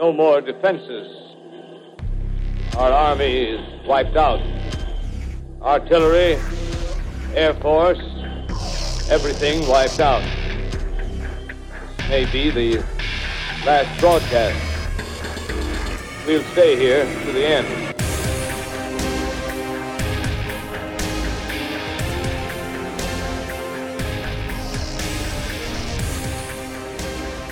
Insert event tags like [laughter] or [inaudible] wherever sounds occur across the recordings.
No more defenses. Our army is wiped out. Artillery, Air Force, everything wiped out. This may be the last broadcast. We'll stay here to the end.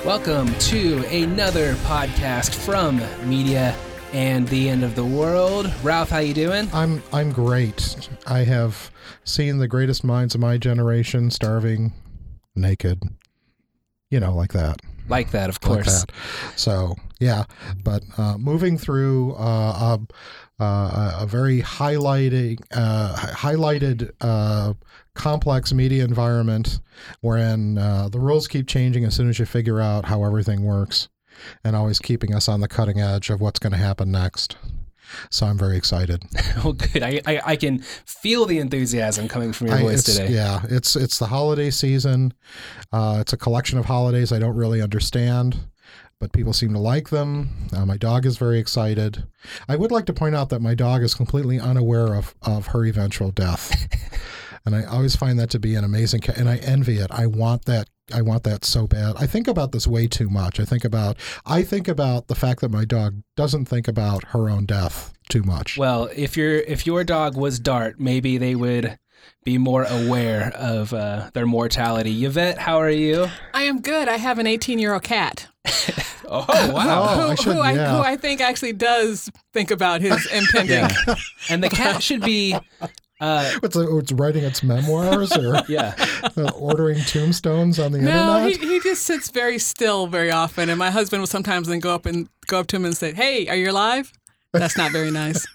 Welcome to another podcast from Media and the End of the World. Ralph, how you doing? I'm I'm great. I have seen the greatest minds of my generation starving naked. You know, like that. Like that, of Like course. that. So yeah, but uh, moving through uh, a, a, a very highlighting, uh, highlighted, uh, complex media environment, wherein uh, the rules keep changing as soon as you figure out how everything works, and always keeping us on the cutting edge of what's going to happen next. So I'm very excited. Well, [laughs] good. I, I, I can feel the enthusiasm coming from your I- voice today. Yeah, it's it's the holiday season. Uh, it's a collection of holidays I don't really understand, but people seem to like them. Uh, my dog is very excited. I would like to point out that my dog is completely unaware of of her eventual death, [laughs] and I always find that to be an amazing. Ca- and I envy it. I want that. I want that so bad. I think about this way too much. I think about I think about the fact that my dog doesn't think about her own death too much. Well, if your if your dog was Dart, maybe they would be more aware of uh, their mortality. Yvette, how are you? I am good. I have an 18 year old cat. [laughs] Oh wow! Oh, who, I should- who, I, yeah. who I think actually does think about his impending. [laughs] Yeah. and the cat should be. Uh, It's, it's writing its memoirs or [laughs] yeah. [laughs] uh, ordering tombstones on the No, he, internet. he just sits very still very often. And my husband will sometimes then go up and go up to him and say, Hey, are you alive? That's not very nice.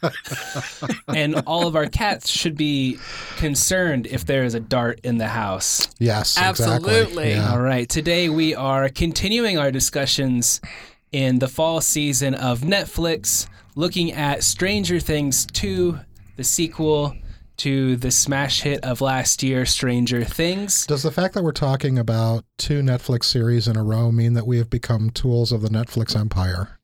[laughs] and all of our cats should be concerned if there is a dart in the house. yes, Absolutely. Exactly. Yeah. All right, today we are continuing our discussions in the fall season of Netflix, looking at Stranger Things 2, the sequel to the smash hit of last year, Stranger Things. Does the fact that we're talking about two Netflix series in a row mean that we have become tools of the Netflix empire?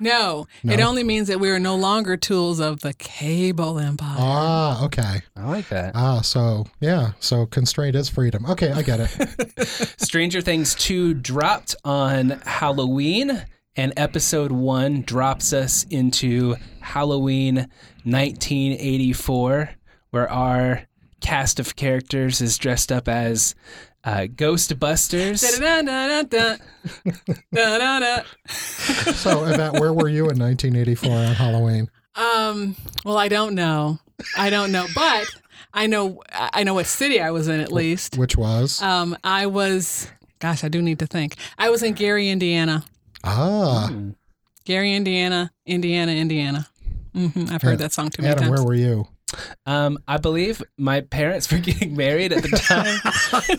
No, it only means that we are no longer tools of the cable empire. Ah, okay. I like that. Ah, so yeah, so constraint is freedom. Okay, I get it. [laughs] Stranger Things 2 dropped on Halloween, and episode 1 drops us into Halloween 1984, where our cast of characters is dressed up as uh, Ghostbusters. So, Yvette, where were you in 1984 on Halloween? Um, well, I don't know. I don't know, but I know I know what city I was in at least. Which was Um, I was gosh, I do need to think. I was in Gary, Indiana. ah, Gary, Indiana, Indiana, Indiana. hmm I've heard Adam- that song too many Adam. times. Where were you? Um, I believe my parents were [laughs] getting married at the time.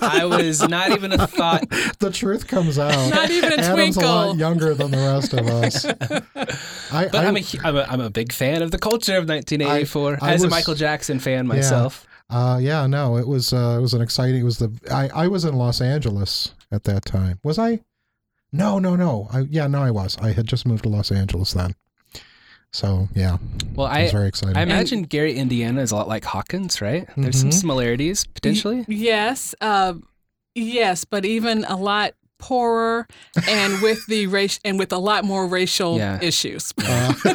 I was not even a thought. The truth comes out. Not even a Adam's a lot younger than the rest of us. [laughs] I, But I, I'm a, hu- I'm, a, I'm a big fan of the culture of 1984. I- I as a Michael Jackson fan myself. Uh, yeah, no, it was uh, it was an exciting. It was the I, I was in Los Angeles at that time. Was I? No, no, no. I yeah, no, I was. I had just moved to Los Angeles then. So yeah, Well, it was I very exciting. I imagine Gary, Indiana is a lot like Hawkins, right? There's some Mhm. similarities potentially. Yes, uh, yes, but even a lot poorer and [laughs] with the race and with a lot more racial Yeah. issues. Uh, [laughs]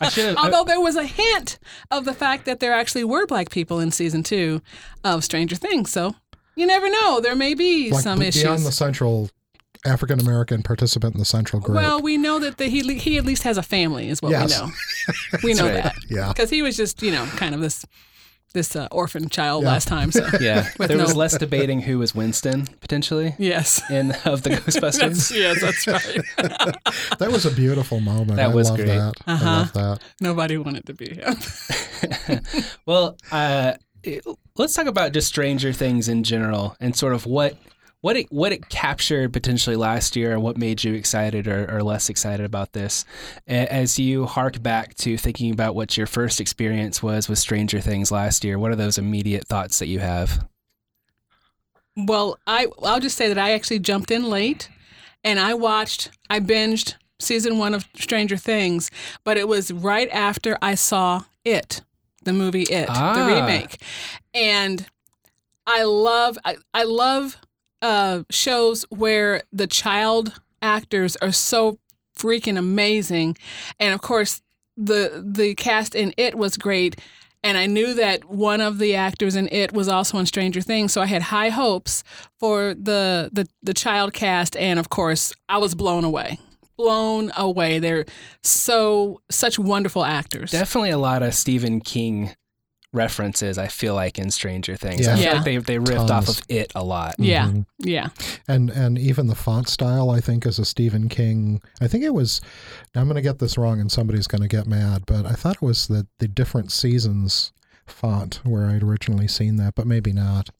I. Although there was a hint of the fact that there actually were black people in season two of Stranger Things, so you never know. There may be like some beyond issues. the central African American participant in the central group. Well, we know that the, he he at least has a family, is what Yes. [laughs] we know. We know right. that yeah, because he was just you know kind of this this uh, orphan child Yeah. last time. So [laughs] yeah, with there was less debating who was Winston potentially yes, in of the [laughs] that's, Ghostbusters. yes, that's right. that was a beautiful moment. That I was love great. that. I Uh-huh. love that. Nobody wanted to be him. well, uh, it- let's talk about just Stranger Things in general and sort of what what it what it captured potentially last year and what made you excited or, or less excited about this as you hark back to thinking about what your first experience was with Stranger Things last year. What are those immediate thoughts that you have? Well, I I'll just say that I actually jumped in late, and I watched. I binged season one of Stranger Things, but it was right after I saw It, the movie It, Ah. the remake, and I love I, I love uh, shows where the child actors are so freaking amazing, and of course the the cast in It was great. And I knew that one of the actors in it was also in Stranger Things, so I had high hopes for the the, the child cast, and of course, I was blown away. Blown away. They're so such wonderful actors. Definitely a lot of Stephen King references. I feel like in Stranger Things. I Yeah. feel Yeah. like they they ripped off of it a lot. Yeah, Mhm. yeah. and and even the font style i think is a stephen king i think it was i'm going to get this wrong and somebody's going to get mad but i thought it was the the different seasons font where i'd originally seen that but maybe not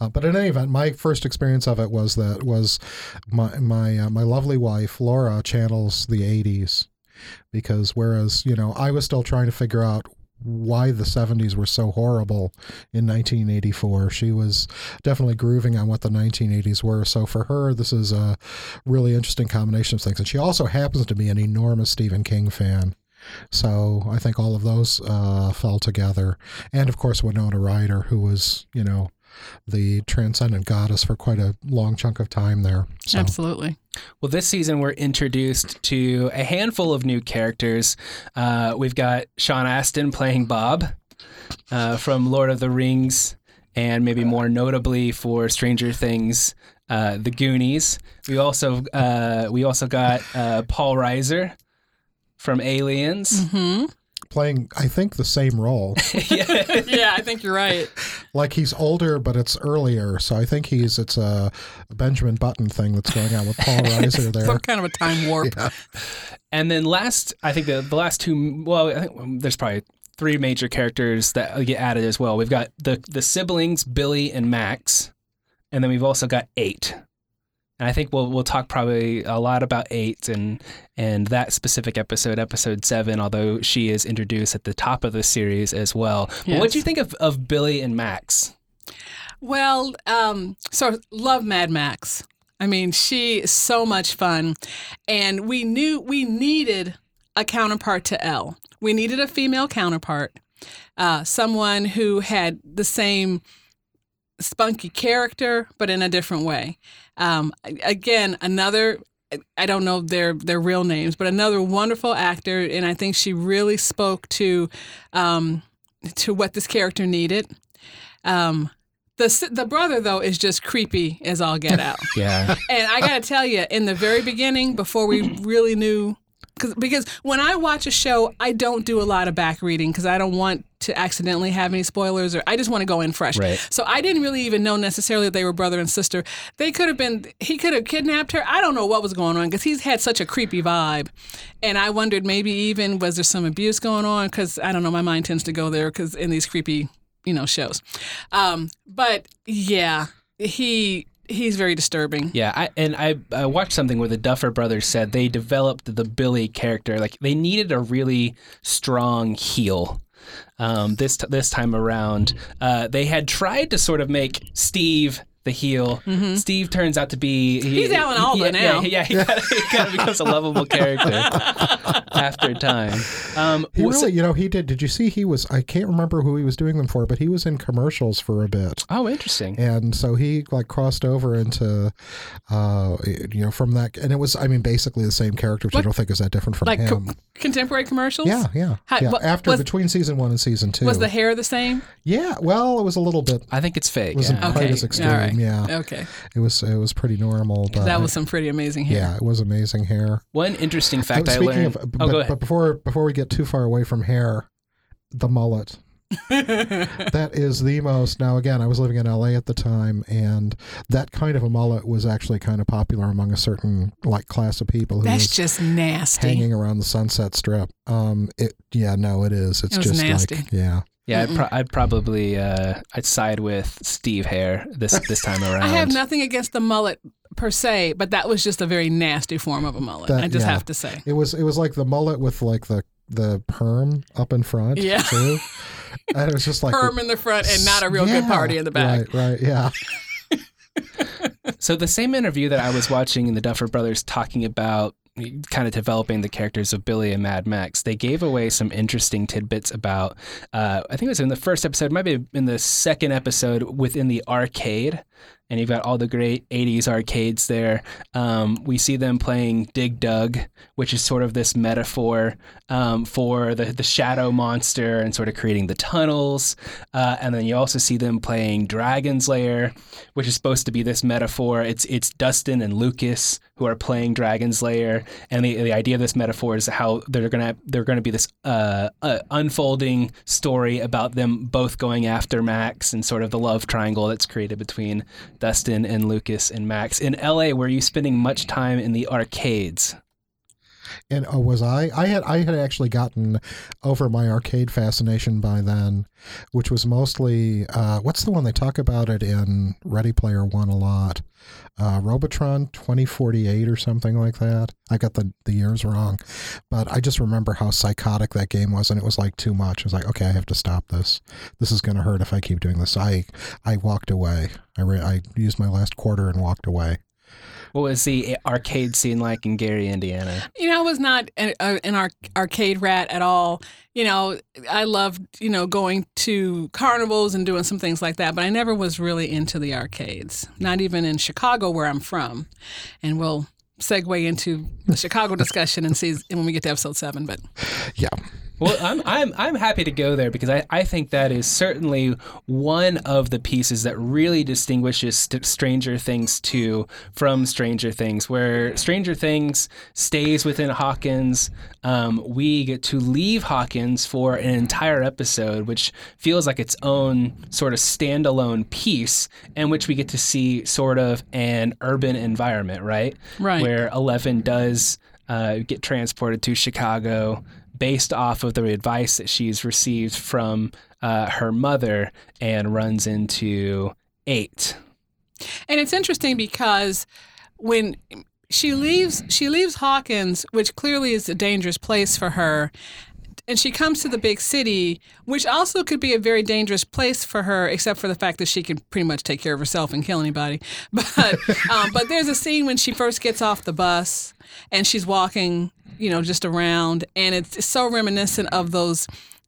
uh, but in any event, my first experience of it was that was my my uh, my lovely wife Laura channels the '80s because whereas you know I was still trying to figure out why the 70s were so horrible in 1984. She was definitely grooving on what the 1980s were. So for her, this is a really interesting combination of things. And she also happens to be an enormous Stephen King fan. So I think all of those uh, fell together. And of course, Winona Ryder, who was, you know, the transcendent goddess for quite a long chunk of time there. So Absolutely. Well, this season we're introduced to a handful of new characters. Uh, we've got Sean Astin playing Bob uh, from Lord of the Rings, and maybe more notably for Stranger Things, uh, The Goonies. We also uh, we also got uh, Paul Reiser from Aliens. hmm playing, I think, the same role. [laughs] yeah. yeah, I think you're right. like he's older, but it's earlier. So I think he's it's a Benjamin Button thing that's going on with Paul [laughs] Reiser there. Some kind of a time [laughs] warp. Yeah. And then last, I think the, the last two, well, I think um, there's probably three major characters that get added as well. We've got the the siblings Billy and Max, and then we've also got eight. And I think we'll we'll talk probably a lot about eight and and that specific episode, episode seven. Although she is introduced at the top of the series as well. But what do you think of, of Billy and Max? Well, um, so love Mad Max. I mean, she is so much fun, and we knew we needed a counterpart to El. We needed a female counterpart, uh, someone who had the same spunky character, but in a different way. Um, again, another. I don't know their their real names, but another wonderful actor, and I think she really spoke to um, to what this character needed. Um, the the brother though is just creepy as all get out. [laughs] Yeah, and I gotta tell you, in the very beginning, before we really knew, cause, because when I watch a show, I don't do a lot of back reading because I don't want to accidentally have any spoilers, or I just want to go in fresh. Right. So I didn't really even know necessarily that they were brother and sister. They could have been. He could have kidnapped her. I don't know what was going on because he's had such a creepy vibe, and I wondered maybe even was there some abuse going on? Because I don't know. My mind tends to go there because in these creepy, you know, shows. Um, but yeah, he he's very disturbing. Yeah, I, and I, I watched something where the Duffer Brothers said they developed the Billy character like they needed a really strong heel. Um, this t- this time around, uh, they had tried to sort of make Steve the heel. Steve turns out to be he- Mm-hmm. He's Alan Alda yeah, now. Yeah, yeah, he kind of he kind of becomes a lovable character [laughs] after a time. [laughs] Um, He well, so- really, you know, he did. Did you see he was? I can't remember who he was doing them for, but he was in commercials for a bit, oh, interesting. and so he like crossed over into, uh, you know, from that, and it was, I mean, basically the same character, which I don't think is that different from Like co- contemporary commercials. yeah, yeah, Hi- yeah. what- After was- between season one and season two, Was the hair the same? yeah. Well, it was a little bit. I think it's fake. wasn't yeah. quite Okay, as extreme. all right. Yeah, Okay, it was. It was pretty normal, but that was some pretty amazing hair. yeah, it was amazing hair. One interesting fact I learned. of, oh, but, go ahead. but before before we get too far away from hair, the mullet. [laughs] that is the most. Now, again, I was living in LA at the time, and that kind of a mullet was actually kind of popular among a certain like class of people who That's just nasty. hanging around the Sunset Strip. Um, it yeah, no, it is. It's It just nasty. like yeah, Yeah, I'd, pro- I'd probably uh, I'd side with Steve Hare this this time around. [laughs] I have nothing against the mullet per se, but that was just a very nasty form of a mullet. That- I just yeah. have to say. it was it was like the mullet with like the the perm up in front. Yeah. too. and it was just like [laughs] Perm in the front and not a real good party in the back. Right, right, yeah. [laughs] So the same interview that I was watching in the Duffer Brothers talking about kind of developing the characters of Billy and Mad Max, they gave away some interesting tidbits about. Uh, I think it was in the first episode, might be in the second episode within the arcade and you've got all the great 80s arcades there. Um, we see them playing Dig Dug, which is sort of this metaphor um, for the, the shadow monster and sort of creating the tunnels. Uh, and then you also see them playing Dragon's Lair, which is supposed to be this metaphor. It's, it's Dustin and Lucas who are playing Dragon's Lair. And the, the idea of this metaphor is how they're going to they're gonna be this uh, uh, unfolding story about them both going after Max and sort of the love triangle that's created between Dustin and Lucas and Max. In LA, were you spending much time in the arcades? And oh, was I? I had I had actually gotten over my arcade fascination by then, which was mostly uh, what's the one they talk about it in Ready Player One a lot, uh, Robotron twenty forty eight or something like that. I got the the years wrong, but I just remember how psychotic that game was, and it was like too much. I was like, okay, I have to stop this. This is going to hurt if I keep doing this. I I walked away. I re- I used my last quarter and walked away. What was the arcade scene like in Gary, Indiana? You know, I was not an, an arc, arcade rat at all. You know, I loved, you know, going to carnivals and doing some things like that, but I never was really into the arcades, not even in Chicago, where I'm from. And we'll segue into the Chicago [laughs] discussion and see when we get to episode seven. But yeah. Well, I'm I'm I'm happy to go there because I, I think that is certainly one of the pieces that really distinguishes St- Stranger Things 2 from Stranger Things, where Stranger Things stays within Hawkins. Um, we get to leave Hawkins for an entire episode, which feels like its own sort of standalone piece, in which we get to see sort of an urban environment, right? Right. Where Eleven does uh, get transported to Chicago based off of the advice that she's received from uh, her mother and runs into eight. And it's interesting because when she leaves, she leaves Hawkins, which clearly is a dangerous place for her. And she comes to the big city, which also could be a very dangerous place for her, except for the fact that she can pretty much take care of herself and kill anybody. [laughs] But um, but there's a scene when she first gets off the bus and she's walking you know, just around. And it's so reminiscent of those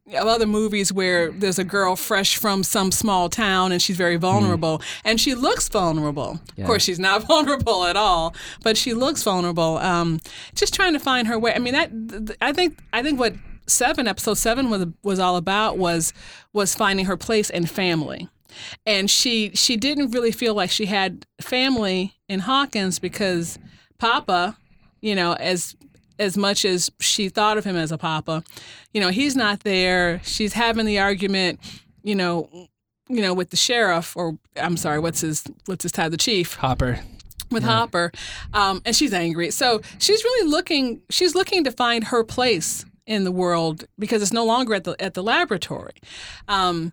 of other movies where there's a girl fresh from some small town and she's very vulnerable mm. and she looks vulnerable. Yeah. Of course, she's not [laughs] vulnerable at all, but she looks vulnerable. Um, just trying to find her way. I mean, that I think I think what seven episode seven was was all about was was finding her place and family. And she she didn't really feel like she had family in Hawkins because Papa, you know, as as much as she thought of him as a papa. You know, he's not there. She's having the argument, you know, you know, with the sheriff, or I'm sorry, what's his what's his title, the chief Hopper. With yeah. Hopper, um, and she's angry. So she's really looking. She's looking to find her place in the world because it's no longer at the at the laboratory. Um,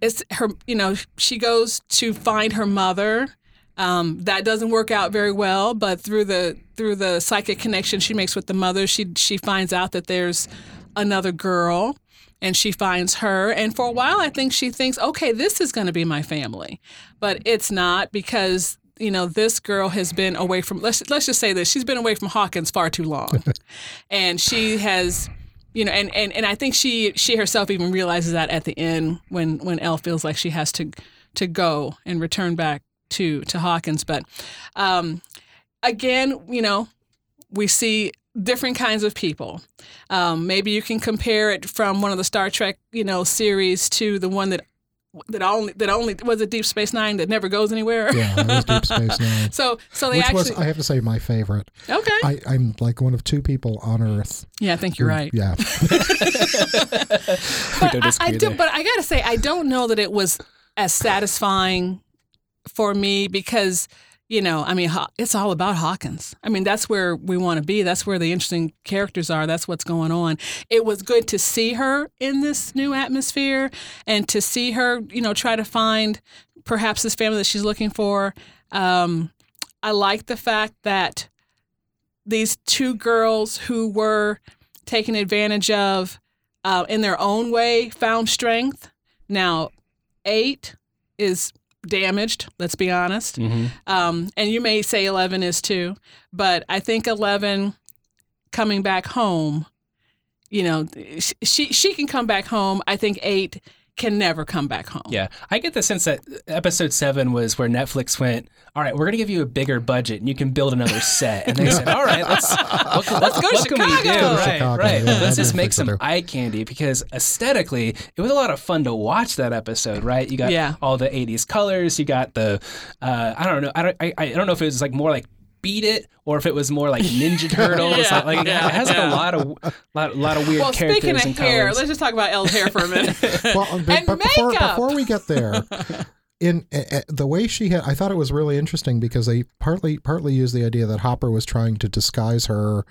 it's her. You know, she goes to find her mother um, that doesn't work out very well, but through the through the psychic connection she makes with the mother, she she finds out that there's another girl, and she finds her. And for a while, I think she thinks, okay, this is going to be my family, but it's not because you know this girl has been away from let's let's just say this she's been away from Hawkins far too long, [laughs] and she has you know and, and and I think she she herself even realizes that at the end when when El feels like she has to to go and return back to to Hawkins. But um, again, you know, we see different kinds of people. Um, maybe you can compare it from one of the Star Trek, you know, series to the one that that only that only was it Deep Space Nine that never goes anywhere. Yeah, it was Deep Space [laughs] Nine. so so they Which actually. Was, I have to say my favorite. Okay. I, am like one of two people on Earth. Yeah, I think you're who, right. Yeah. [laughs] [laughs] but I, I do, but I gotta say, I don't know that it was as satisfying for me because you know, I mean, it's all about Hawkins. I mean, that's where we want to be. That's where the interesting characters are. That's what's going on. It was good to see her in this new atmosphere and to see her, you know, try to find perhaps this family that she's looking for. Um, I like the fact that these two girls who were taken advantage of uh, in their own way found strength. Now, eight is damaged. Let's be honest. Mm-hmm. Um, and you may say eleven is too, but I think eleven coming back home, you know, sh- she she can come back home. I think eight can never come back home. Yeah, I get the sense that episode seven was where Netflix went, "All right, we're going to give you a bigger budget, and you can build another set." And they said, "All right, let's what, can- Let's what- go to what can we do? Chicago." Right, Chicago, right. yeah, let's just make some to eye candy because aesthetically, it was a lot of fun to watch that episode. Right, you got Yeah. all the '80s colors. You got the uh, I don't know, I don't, I, I don't know if it was like more like. Beat it, or if it was more like Ninja [laughs] Turtles. Yeah, like yeah, it has like yeah. a lot of lot, lot of weird Well, characters speaking of and hair, colors. let's just talk about El's hair for a minute. [laughs] well, but, And but before, makeup. before we get there, [laughs] in uh, the way she had, I thought it was really interesting because they partly partly used the idea that Hopper was trying to disguise her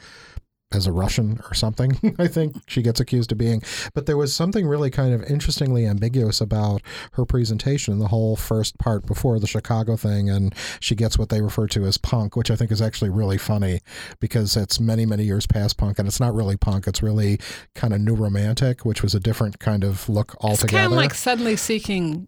as a Russian or something. [laughs] I think she gets accused of being, but there was something really kind of interestingly ambiguous about her presentation in the whole first part before the Chicago thing, and she gets what they refer to as punk, which I think is actually really funny because it's many many years past punk, and it's not really punk; it's really kind of new romantic, which was a different kind of look it's altogether. kind of like suddenly seeking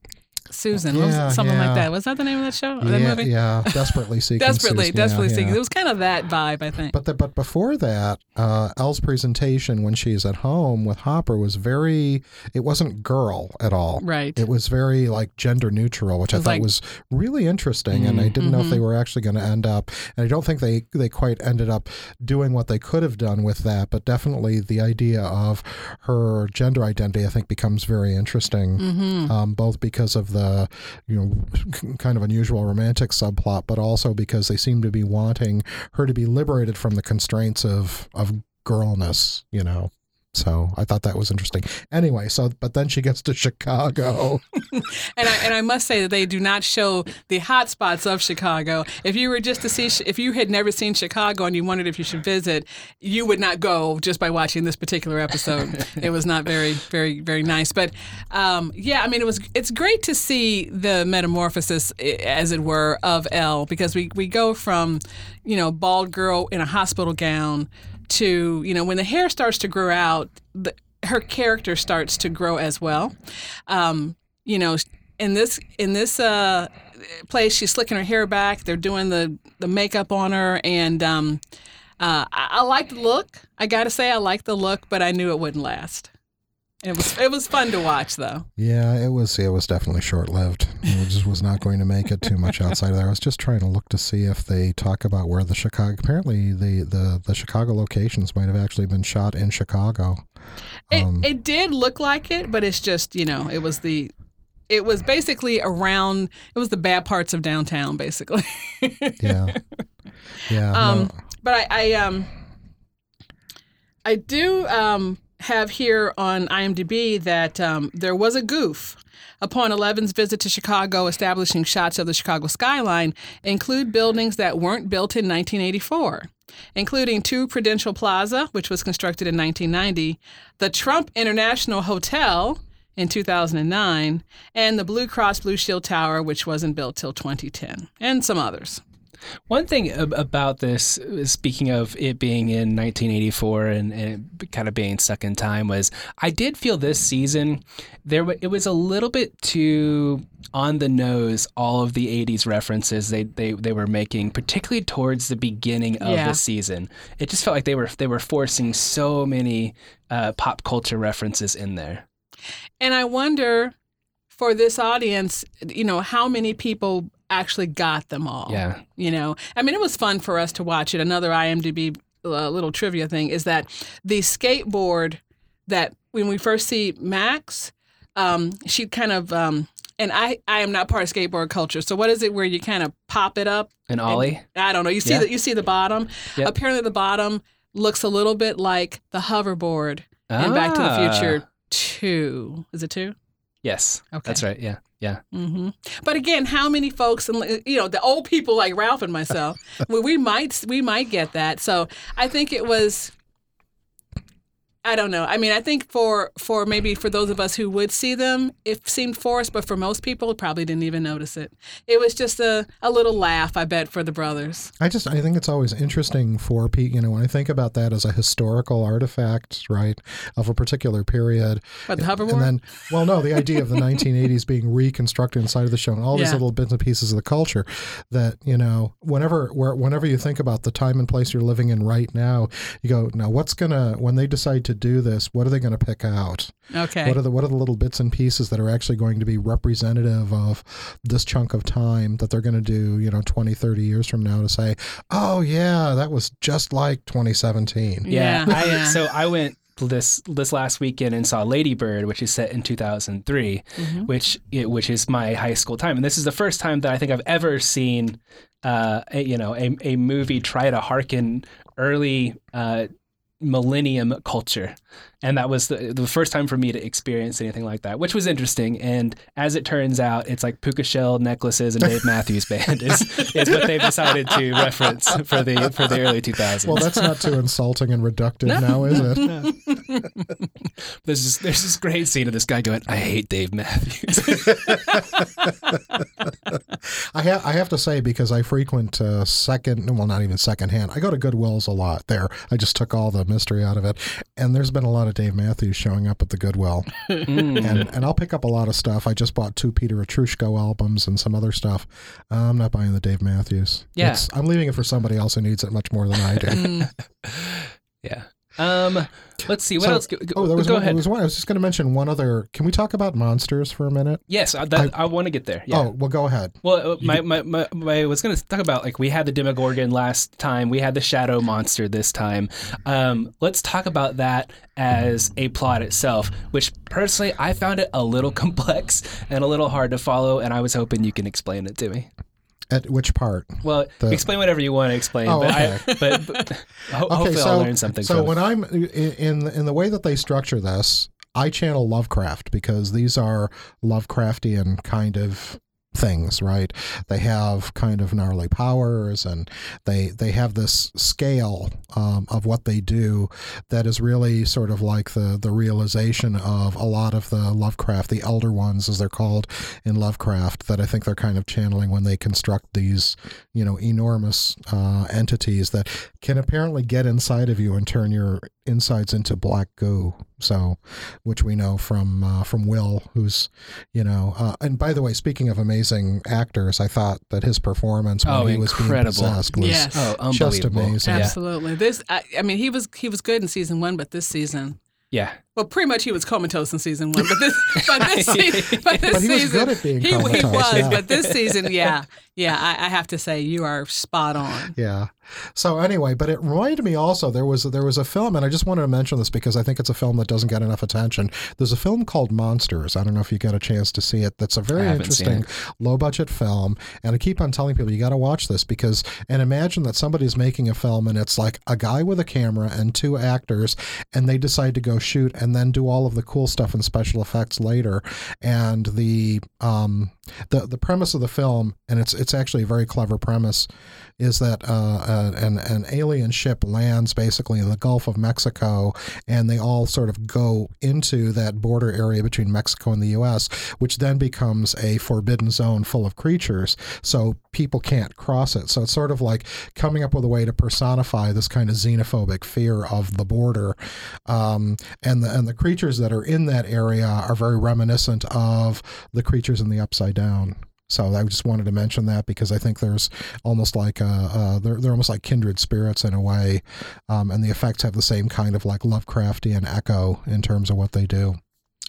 Susan? Yeah, something yeah. like that. Was that the name of that show? Or that yeah, movie? yeah, desperately [laughs] seeking. Desperately, Susan. desperately yeah, seeking. yeah. It was kind of that vibe, I think. But the, but before that, uh, El's presentation when she's at home with Hopper was very. It wasn't girl at all. right. It was very like gender neutral, which I thought like- was really interesting, and I didn't know if they were actually going to end up. And I don't think they they quite ended up doing what they could have done with that, but definitely the idea of her gender identity, I think, becomes very interesting. Um, both because of the you know kind of unusual romantic subplot, but also because they seem to be wanting her to be liberated from the constraints of of girlness. You know. So I thought that was interesting. Anyway, so but then she gets to Chicago. [laughs] And I, and I must say that they do not show the hot spots of Chicago. If you were just to see, if you had never seen Chicago and you wondered if you should visit, you would not go just by watching this particular episode. [laughs] it was not very, very, very nice. But um, yeah, I mean, it was. It's great to see the metamorphosis, as it were, of El because we we go from, you know, bald girl in a hospital gown to you know when the hair starts to grow out. The, her character starts to grow as well. Um, you know, in this in this uh, place, she's slicking her hair back. They're doing the the makeup on her, and um, uh, I, I like the look. I got to say, I like the look, but I knew it wouldn't last. It was it was fun to watch, though. Yeah, it was it was definitely short lived. It just was not going to make it too much outside of there. I was just trying to look to see if they talk about where the Chicago apparently the the, the Chicago locations might have actually been shot in Chicago. It, Um, it did look like it, but it's just you know it was the it was basically around it was the bad parts of downtown basically. [laughs] Yeah. Yeah. Um, no. but I, I um I do um have here on IMDb that um, there was a goof upon Eleven's visit to Chicago, establishing shots of the Chicago skyline include buildings that weren't built in 1984, including two Prudential Plaza, which was constructed in 1990, the Trump International Hotel in 2009, and the Blue Cross Blue Shield Tower, which wasn't built till 2010, and some others. One thing about this, speaking of it being in 1984 and, and kind of being stuck in time, was I did feel this season there it was a little bit too on the nose. All of the 80s references they they, they were making, particularly towards the beginning of Yeah. the season, it just felt like they were they were forcing so many uh, pop culture references in there. And I wonder for this audience, you know, how many people actually got them all. Yeah. You know, I mean, it was fun for us to watch it. Another IMDb uh, little trivia thing is that the skateboard that when we first see Max, um, she kind of, um, and I, I am not part of skateboard culture. So what is it where you kind of pop it up? And Ollie, I don't know. You see Yeah. the you see the bottom. Yep. Apparently, the bottom looks a little bit like the hoverboard in Back to the Ah. Future Two. Is it two? Yes, Okay. that's right. Yeah, yeah. hmm But again, how many folks, and you know, the old people like Ralph and myself, [laughs] we, we might we might get that. So I think it was. I don't know. I mean, I think for for maybe for those of us who would see them, it seemed forced, but for most people, probably didn't even notice it. It was just a, a little laugh, I bet, for the brothers. I just I think it's always interesting for people. You know, when I think about that as a historical artifact, right, of a particular period. But the hoverboard. And then, well, no, the idea of the [laughs] 1980s being reconstructed inside of the show and all these Yeah. little bits and pieces of the culture that you know, whenever where, whenever you think about the time and place you're living in right now, you go, now what's gonna when they decide to do this, what are they gonna pick out? okay. What are the what are the little bits and pieces that are actually going to be representative of this chunk of time that they're going to do, you know, 20, 30 years from now to say, "Oh yeah, that was just like 2017." Yeah. Yeah, I. So I went this this last weekend and saw Lady Bird, which is set in 2003, Mm-hmm. which it, which is my high school time, and this is the first time that I think I've ever seen, uh, a, you know, a, a movie try to harken early. Uh, millennium culture. And that was the, the first time for me to experience anything like that which was interesting. And as it turns out it's like puka shell necklaces and dave [laughs] matthews band is, is what they've decided to reference for the for the early 2000s Well, that's not too insulting and reductive now, is it? [laughs] [laughs] There's this, there's this great scene of this guy going, I hate Dave Matthews. I have I have to say because I frequent uh, second, well, not even second hand. I go to Goodwills a lot. There, I just took all the mystery out of it, and there's been a lot of Dave Matthews showing up at the Goodwill, [laughs] Mm. and and I'll pick up a lot of stuff. I just bought two Peter Etrushko albums and some other stuff. I'm not buying the Dave Matthews. Yeah. It's- I'm leaving it for somebody else who needs it much more than I do. [laughs] Mm. [laughs] yeah. Um, let's see. What So- else? Go, Oh, there was go one, ahead. There was one. I was just going to mention one other. Can we talk about monsters for a minute? yes, I, that, I, want to get there. Yeah. Oh, well, go ahead. Well, uh, my, my, my, my, I was going to talk about like we had the Demogorgon last time, we had the Shadow Monster this time. Um, let's talk about that as a plot itself, which personally I found it a little [laughs] complex and a little hard to follow, and I was hoping you can explain it to me. At which part? Well, The- explain whatever you want to explain, Oh, but, I, okay. but, but [laughs] ho- hopefully I'll learn something. So when I'm in in in the way that they structure this, I channel Lovecraft because these are Lovecraftian kind of things, right? They have kind of gnarly powers, and they they have this scale um, of what they do that is really sort of like the the realization of a lot of the Lovecraft, the elder ones as they're called in Lovecraft, that I think they're kind of channeling when they construct these, you know, enormous uh, entities that can apparently get inside of you and turn your insides into black goo. So, which we know from uh, from Will, who's, you know, uh, and by the way, speaking of amazing actors, I thought that his performance when Oh, he was being incredible. possessed was Yes. oh, just unbelievable. amazing. Yeah. Absolutely. This, I, I mean, he was he was good in season one, but this season, yeah. Well, pretty much he was comatose in season one. But this, [laughs] but this, season, but this But he was season, good at being he, he was. yeah. But this season, yeah, yeah, I, I have to say you are spot on. Yeah. So anyway, but it reminded me also there was there was a film, and I just wanted to mention this because I think it's a film that doesn't get enough attention. There's a film called Monsters. I don't know if you got a chance to see it. That's a very I haven't seen interesting, low budget film, and I keep on telling people you got to watch this because and imagine that somebody's making a film and it's like a guy with a camera and two actors, and they decide to go shoot and then do all of the cool stuff and special effects later, and the um the the premise of the film, and it's it's actually a very clever premise, is that uh, uh, an an alien ship lands basically in the Gulf of Mexico, and they all sort of go into that border area between Mexico and the U.S., which then becomes a forbidden zone full of creatures. So people can't cross it. So it's sort of like coming up with a way to personify this kind of xenophobic fear of the border, um, and the and the creatures that are in that area are very reminiscent of the creatures in the Upside Down. So I just wanted to mention that because I think there's almost like uh, uh, they're they're almost like kindred spirits in a way, um, and the effects have the same kind of like Lovecraftian echo in terms of what they do.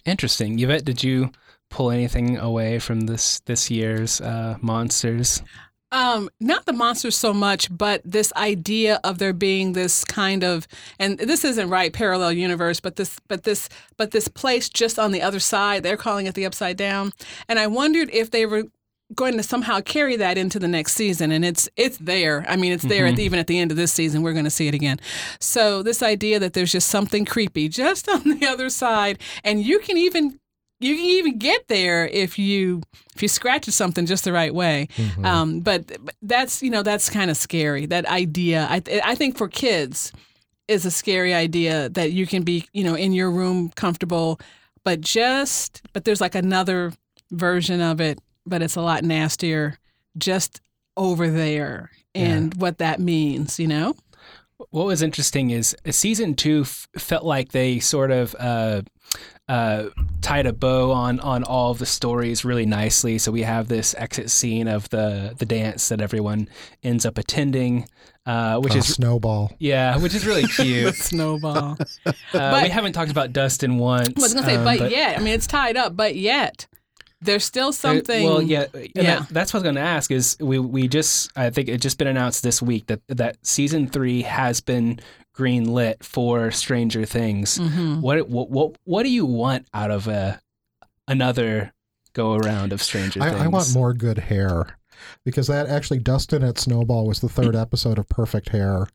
Interesting. Yvette, did you pull anything away from this this year's uh, monsters? Um, not the monsters so much, but this idea of there being this kind of, and this isn't right, parallel universe, but this, but this, but this place just on the other side. They're calling it the Upside Down, and I wondered if they were going to somehow carry that into the next season and it's it's there. I mean it's there at the, even at the end of this season. We're going to see it again. So this idea that there's just something creepy just [laughs] on the other side and you can even you can even get there if you if you scratch at something just the right way. Um, but but that's you know that's kind of scary that idea. I, I think for kids is a scary idea that you can be, you know, in your room comfortable, but just but there's like another version of it, but it's a lot nastier just over there and what that means, you know? What was interesting is uh, season two f- felt like they sort of uh, uh, tied a bow on on all of the stories really nicely. So we have this exit scene of the the dance that everyone ends up attending, uh, which Uh, is snowball. yeah, which is really the [laughs] cute. snowball. Uh, But- we haven't talked about Dustin once. I was gonna say, um, but, yet, I mean, it's tied up, but yet, there's still Uh, something. well, yeah, and Yeah. That, that's what I was going to ask. Is we we just I think it just been announced this week that that season three has been green lit for Stranger Things. Mhm. What what what what do you want out of a another go around of Stranger Things? I, I want more good hair because that actually Dustin at Snowball was the third [laughs] episode of Perfect Hair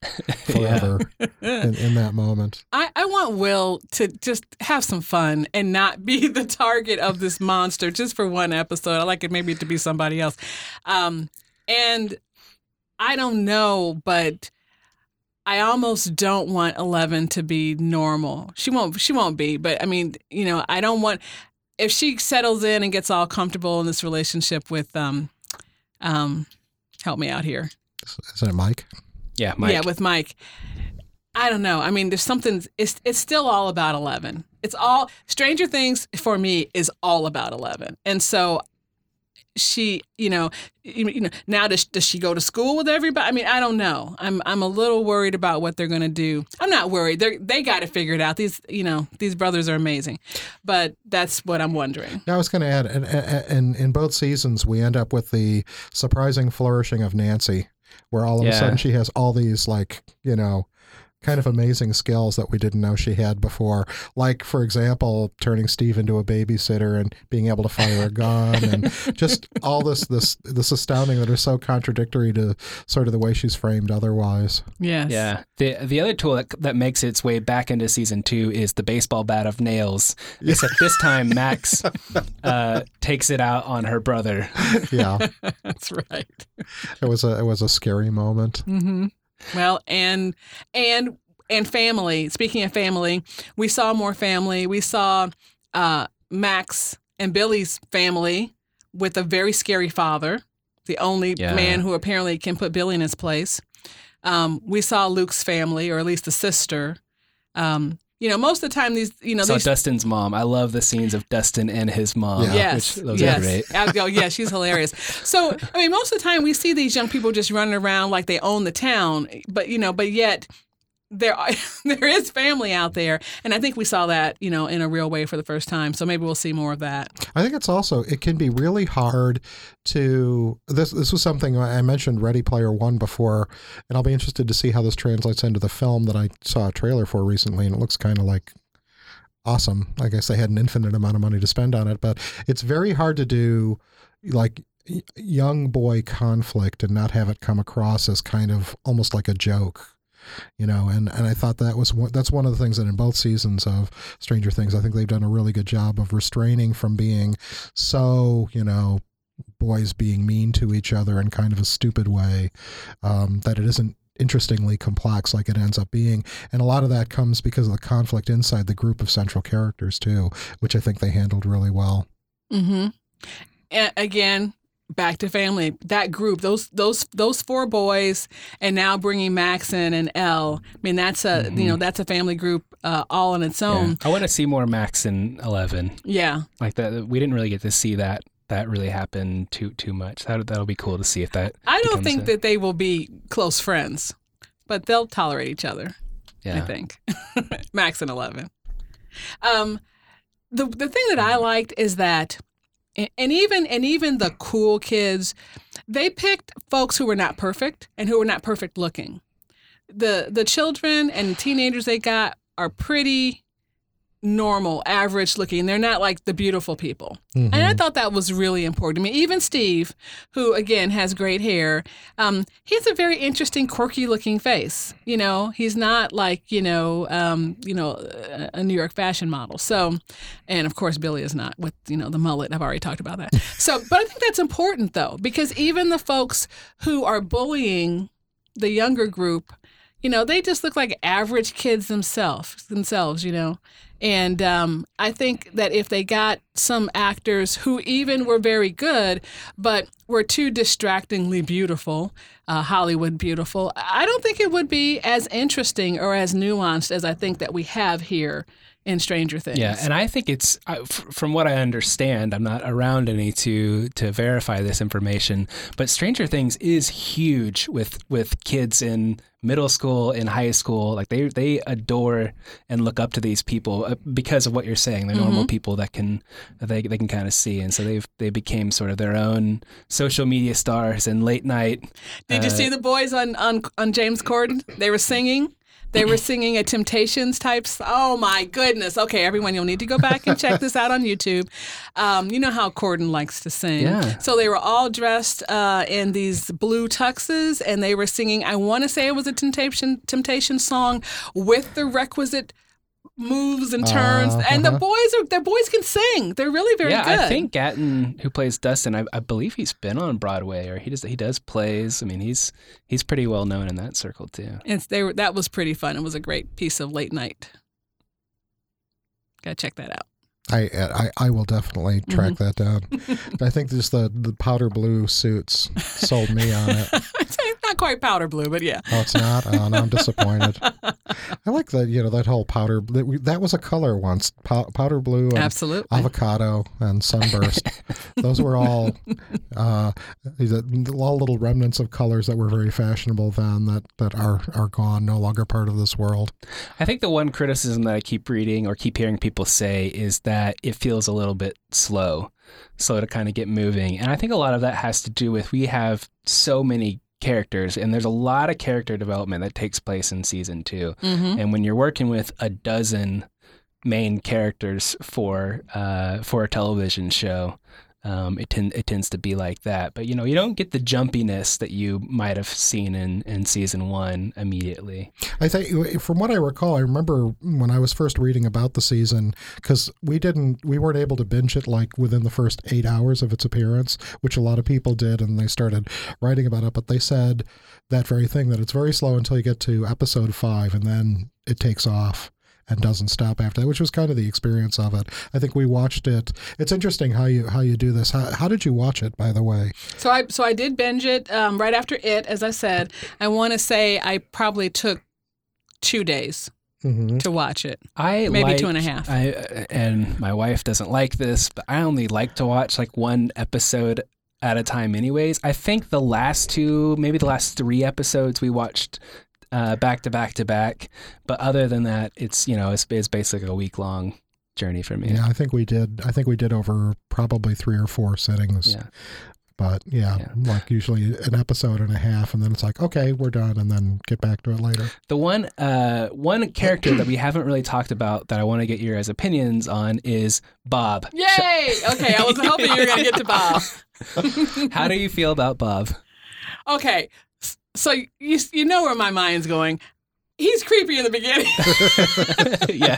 forever [laughs] in, in that moment. I, I want Will to just have some fun and not be [laughs] the target of this monster just for one episode. I like it maybe to be somebody else. Um, and I don't know, but I almost don't want Eleven to be normal. She won't. She won't be. But I mean, you know, I don't want if she settles in and gets all comfortable in this relationship with um, um, help me out here. Isn't it Mike? Yeah, Mike. Yeah, with Mike. I don't know. I mean, there's something. It's it's still all about Eleven. It's all Stranger Things for me is all about Eleven, and so she, you know, you you know, now does does she go to school with everybody? I mean, I don't know. I'm I'm a little worried about what they're going to do. I'm not worried. They they got to figure it out. These you know these brothers are amazing, but that's what I'm wondering. Yeah, I was going to add, and, and, and in both seasons, we end up with the surprising flourishing of Nancy, where all of a sudden she has all these, like, you know, kind of amazing skills that we didn't know she had before. Like, for example, turning Steve into a babysitter and being able to fire a gun, and [laughs] just all this, this, this astounding that are so contradictory to sort of the way she's framed otherwise. Yes. Yeah. The the other tool that, that makes its way back into season two is the baseball bat of nails. Except this time [laughs] Max uh, takes it out on her brother. Yeah, [laughs] that's right. it was a, it was a scary moment. hmm Well, and and and family. Speaking of family, we saw more family. We saw uh, Max and Billy's family with a very scary father, the only Yeah. man who apparently can put Billy in his place. Um, we saw Luke's family, or at least the sister. Um, you know, most of the time these, you know, So these Dustin's mom. I love the scenes of Dustin and his mom. Yeah. Yes, Which, those yes. are great. Oh, yeah, she's hilarious. So, I mean, most of the time we see these young people just running around like they own the town, but you know, but yet there [laughs] there is family out there, and I think we saw that you know in a real way for the first time. So maybe we'll see more of that. I think it's also it can be really hard to this this was something I mentioned Ready Player One before, and I'll be interested to see how this translates into the film that I saw a trailer for recently, and it looks kind of like awesome. I guess they had an infinite amount of money to spend on it, but it's very hard to do like young boy conflict and not have it come across as kind of almost like a joke you know and and i thought that was one, that's one of the things that in both seasons of stranger things i think they've done a really good job of restraining from being so you know boys being mean to each other in kind of a stupid way um, that it isn't interestingly complex like it ends up being and a lot of that comes because of the conflict inside the group of central characters too which i think they handled really well Mm-hmm. Again, back to family. That group, those those those four boys, and now bringing Max in and El. I mean, that's a you know that's a family group uh, all on its Yeah. own. I want to see more Max and Eleven. yeah. Like that. We didn't really get to see that. That really happen too too much. That that'll be cool to see if that. I don't think a- that they will be close friends, but they'll tolerate each other. yeah. I think [laughs] Max and Eleven. Um, the the thing that I liked is that, and even and even the cool kids, they picked folks who were not perfect and who were not perfect looking. the The children and teenagers they got are pretty normal, average looking. They're not like the beautiful people. And I thought that was really important to me. Even Steve, who again has great hair, um, he has a very interesting, quirky looking face. You know, he's not like you know, um, you know, a a New York fashion model. So, and of course Billy is not with you know the mullet. I've already talked about that. So, but I think that's important though because even the folks who are bullying the younger group. you know, they just look like average kids themselves, themselves, you know. And um, I think that if they got some actors who even were very good, but were too distractingly beautiful, uh, Hollywood beautiful, I don't think it would be as interesting or as nuanced as I think that we have here in Stranger Things. Yeah, and I think it's from what I understand. I'm not around any to to verify this information, but Stranger Things is huge with with kids in middle school and high school. Like they they adore and look up to these people uh, because of what you're saying. They're normal people that can they they can kind of see, and so they've they became sort of their own social media stars and late night. Did you uh, see the boys on, on on James Corden? They were singing. They were singing a Temptations type. Oh my goodness! Okay, everyone, you'll need to go back and check this out on YouTube. Um, you know how Corden likes to sing. Yeah. So they were all dressed uh, in these blue tuxes, and they were singing. I want to say it was a Temptation Temptation song with the requisite moves and turns. And the Uh-huh. boys are the boys can sing. They're really very yeah, good. I think Gaten, who plays Dustin, I, I believe he's been on Broadway or he does he does plays. I mean, he's he's pretty well known in that circle too. It's they were that was pretty fun. It was a great piece of late night. Gotta check that out. I, I I will definitely track that down. [laughs] I think just the the powder blue suits sold me on it. [laughs] It's quite powder blue, but yeah. Oh, it's not. Oh, no, I'm disappointed. [laughs] I like that. You know that whole powder. That, we- that was a color once. Pow, powder blue and Absolutely. avocado and sunburst. Those were all [laughs] uh, these all little remnants of colors that were very fashionable then. That that are are gone, no longer part of this world. I think the one criticism that I keep reading or keep hearing people say is that it feels a little bit slow, slow to kind of get moving. And I think a lot of that has to do with we have so many characters and there's a lot of character development that takes place in season 2. Mm-hmm. And when you're working with a dozen main characters for uh, for a television show, um, it, ten- it tends to be like that. But you know, you don't get the jumpiness that you might have seen in, in season one immediately. I think, from what I recall, I remember when I was first reading about the season because we didn't, we weren't able to binge it like within the first eight hours of its appearance, which a lot of people did, and they started writing about it. But they said that very thing that it's very slow until you get to episode five, and then it takes off and doesn't stop after that, which was kind of the experience of it. I think we watched it. It's interesting how you how you do this. How, how did you watch it, by the way? So I so I did binge it um, right after it, as I said. I want to say I probably took two days Mm-hmm. to watch it. I Maybe like- two and a half. I and my wife doesn't like this, but I only like to watch like one episode at a time. Anyways, I think the last two, maybe the last three episodes we watched uh, back to back to back. But other than that, it's you know it's, it's basically a week long journey for me. Yeah, I think we did. I think we did over probably three or four sittings. Yeah. But yeah, Yeah. like usually an episode and a half, and then it's like, okay, we're done, and then get back to it later. The one uh, one character that we haven't really talked about that I want to get your guys' opinions on is Bob. Yay! Okay, I was hoping you were going to get to Bob. [laughs] How do you feel about Bob? Okay, s- so you you know where my mind's going. He's creepy in the beginning. [laughs] [laughs] yeah,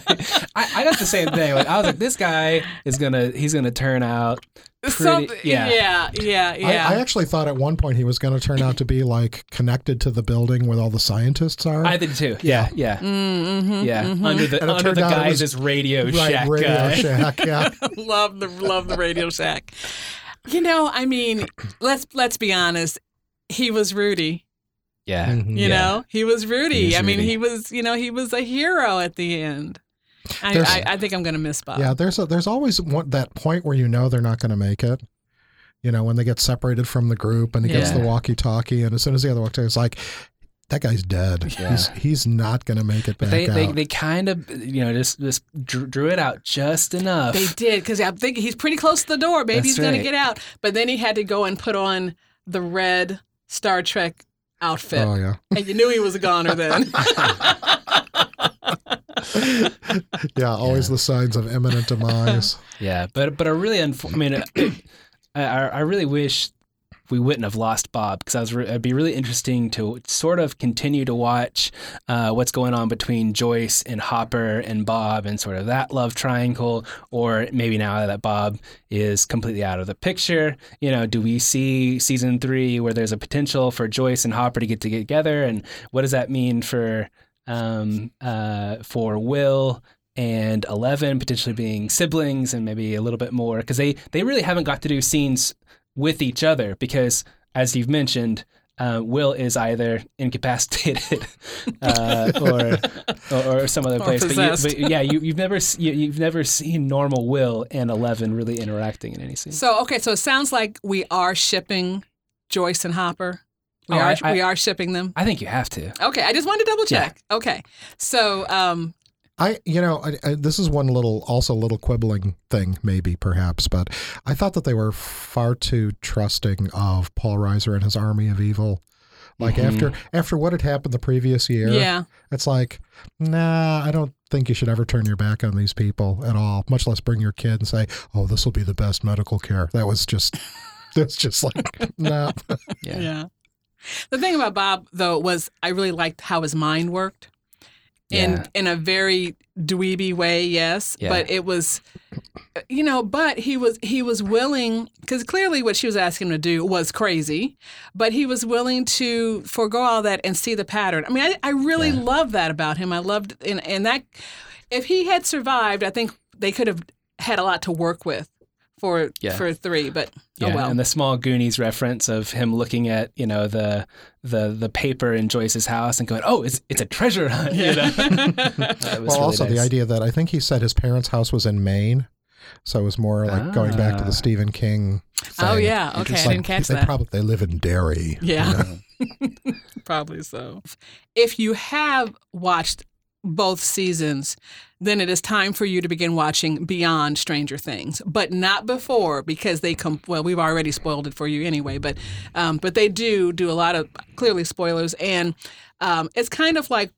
I, I got the same thing. Like I was like, this guy is gonna he's gonna turn out pretty. Something- yeah. yeah, yeah, yeah. I, I actually thought at one point he was going to turn out to be like connected to the building where all the scientists are. I did too. Yeah, yeah, mm, mm-hmm, yeah. Mm-hmm. Under the And it under the out it guise was- as Radio right, Shack Radio guy. Shack. Yeah, [laughs] love the love the Radio Shack. You know, I mean, let's let's be honest. He was Rudy. Yeah, Mhm. You Yeah. know, he was Rudy. He is I mean, Rudy. he was. You know, he was a hero at the end. I, I, I think I'm going to miss Bob. yeah. There's a, there's always one, that point where you know they're not going to make it. You know, when they get separated from the group and he gets the walkie-talkie, and as soon as the other walkie-talkie, it's like, that guy's dead. Yeah. He's he's not going to make it back they, they out. they kind of you know just just drew, drew it out just enough. They did because I'm thinking he's pretty close to the door. Maybe That's he's going to get out. But then he had to go and put on the red Star Trek outfit, oh yeah. and you knew he was a goner then. [laughs] [laughs] yeah, always the signs of imminent demise. Yeah, but but I really, unf- I mean, [clears throat] I, I I really wish we wouldn't have lost Bob because I was re- it'd be really interesting to sort of continue to watch uh, what's going on between Joyce and Hopper and Bob and sort of that love triangle, or maybe now that Bob is completely out of the picture, you know, do we see season three where there's a potential for Joyce and Hopper to get together, and what does that mean for um, uh, for Will and Eleven potentially being siblings and maybe a little bit more? Because they they really haven't got to do scenes with each other because as you've mentioned. Uh, Will is either incapacitated [laughs] uh, or, or, or some other place. But, you, but yeah, you, you've never you, you've never seen normal Will and Eleven really interacting in any scene. So okay, so it sounds like we are shipping Joyce and Hopper. We Oh, are I- I- we are shipping them. I think you have to. Okay, I just wanted to double check. Okay, so um, I, you know, I, I, this is one little, also a little quibbling thing, maybe perhaps, but I thought that they were far too trusting of Paul Reiser and his army of evil. Like Mhm. after after what had happened the previous year, yeah, it's like, nah, I don't think you should ever turn your back on these people at all. Much less bring your kid and say, "Oh, this will be the best medical care." That was just, [laughs] that's just like, [laughs] no. Yeah. yeah. The thing about Bob though was I really liked how his mind worked. In Yeah. in a very dweeby way, yes, Yeah. but it was, you know, but he was he was willing because clearly what she was asking him to do was crazy, but he was willing to forego all that and see the pattern. I mean, I, I really Yeah. love that about him. I loved and and that if he had survived, I think they could have had a lot to work with for Yeah. for three. But Yeah, oh well. and the small Goonies reference of him looking at you know the the the paper in Joyce's house and going, "Oh, it's it's a treasure hunt." You know? [laughs] Well, really also the idea that I think he said his parents' house was in Maine, so it was more like going back to Ah. the Stephen King. Thing. Oh yeah, okay, I didn't catch they that. Probably they live in Derry. Yeah. [laughs] Probably so. If you have watched both seasons, then it is time for you to begin watching Beyond Stranger Things, but not before because they come. Well, we've already spoiled it for you anyway, but um, but they do do a lot of clearly spoilers, and um, it's kind of like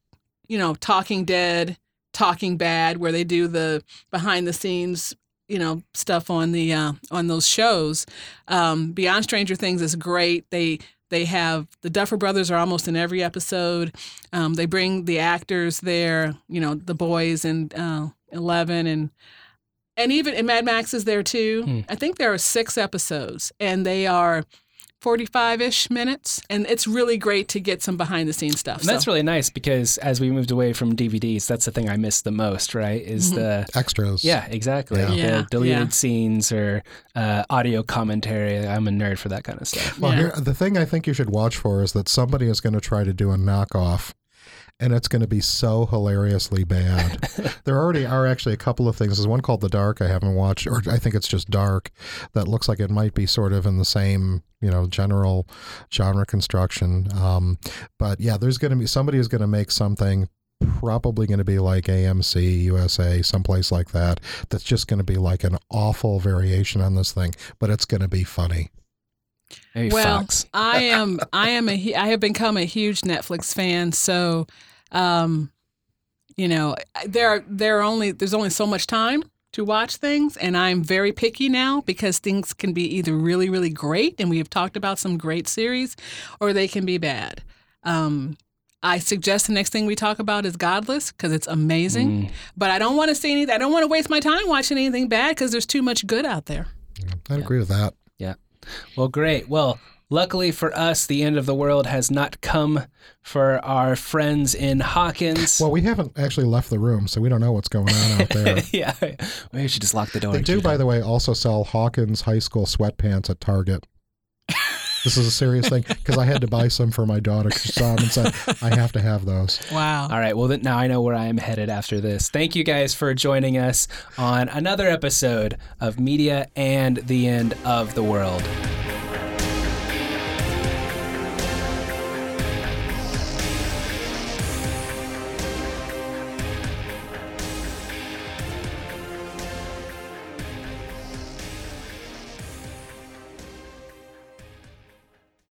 you know Talking Dead, Talking Bad, where they do the behind the scenes you know stuff on the uh, on those shows. Um, Beyond Stranger Things is great. They they have the Duffer Brothers are almost in every episode. Um, they bring the actors there, you know, the boys and uh, Eleven and and even and Mad Max is there too. Hmm. I think there are six episodes, and they are forty-five ish minutes, and it's really great to get some behind the scenes stuff. And that's so. really nice because as we moved away from DVDs, that's the thing I miss the most. Right? Is Mhm. the Extras. yeah, exactly. Yeah. Yeah, The deleted yeah. scenes or uh, audio commentary. I'm a nerd for that kind of stuff. Well, Yeah. here, the thing I think you should watch for is that somebody is going to try to do a knockoff, and it's going to be so hilariously bad. [laughs] there already are actually a couple of things. There's one called The Dark I haven't watched, or I think it's just Dark, that looks like it might be sort of in the same, you know, general genre construction. Um, but yeah, there's going to be somebody is going to make something. Probably going to be like AMC, USA, someplace like that. That's just going to be like an awful variation on this thing, but it's going to be funny. Maybe well, Fox. I am I am a hu- I have become a huge Netflix fan, so um, you know there are there are only there's only so much time to watch things, and I'm very picky now because things can be either really really great, and we have talked about some great series, or they can be bad. Um, I suggest the next thing we talk about is Godless because it's amazing, Mm. but I don't want to see anything. I don't want to waste my time watching anything bad because there's too much good out there. I agree with that. Well, great. Well, luckily for us, the end of the world has not come for our friends in Hawkins. Well, we haven't actually left the room, so we don't know what's going on out there. [laughs] yeah, we should just lock the door. they do, by the way, also sell Hawkins High School sweatpants at Target. This is a serious thing because I had to buy some for my daughter. 'cause She saw them and said, "I have to have those." Wow. All right. Well, then now I know where I am headed after this. Thank you guys for joining us on another episode of Media and the End of the World.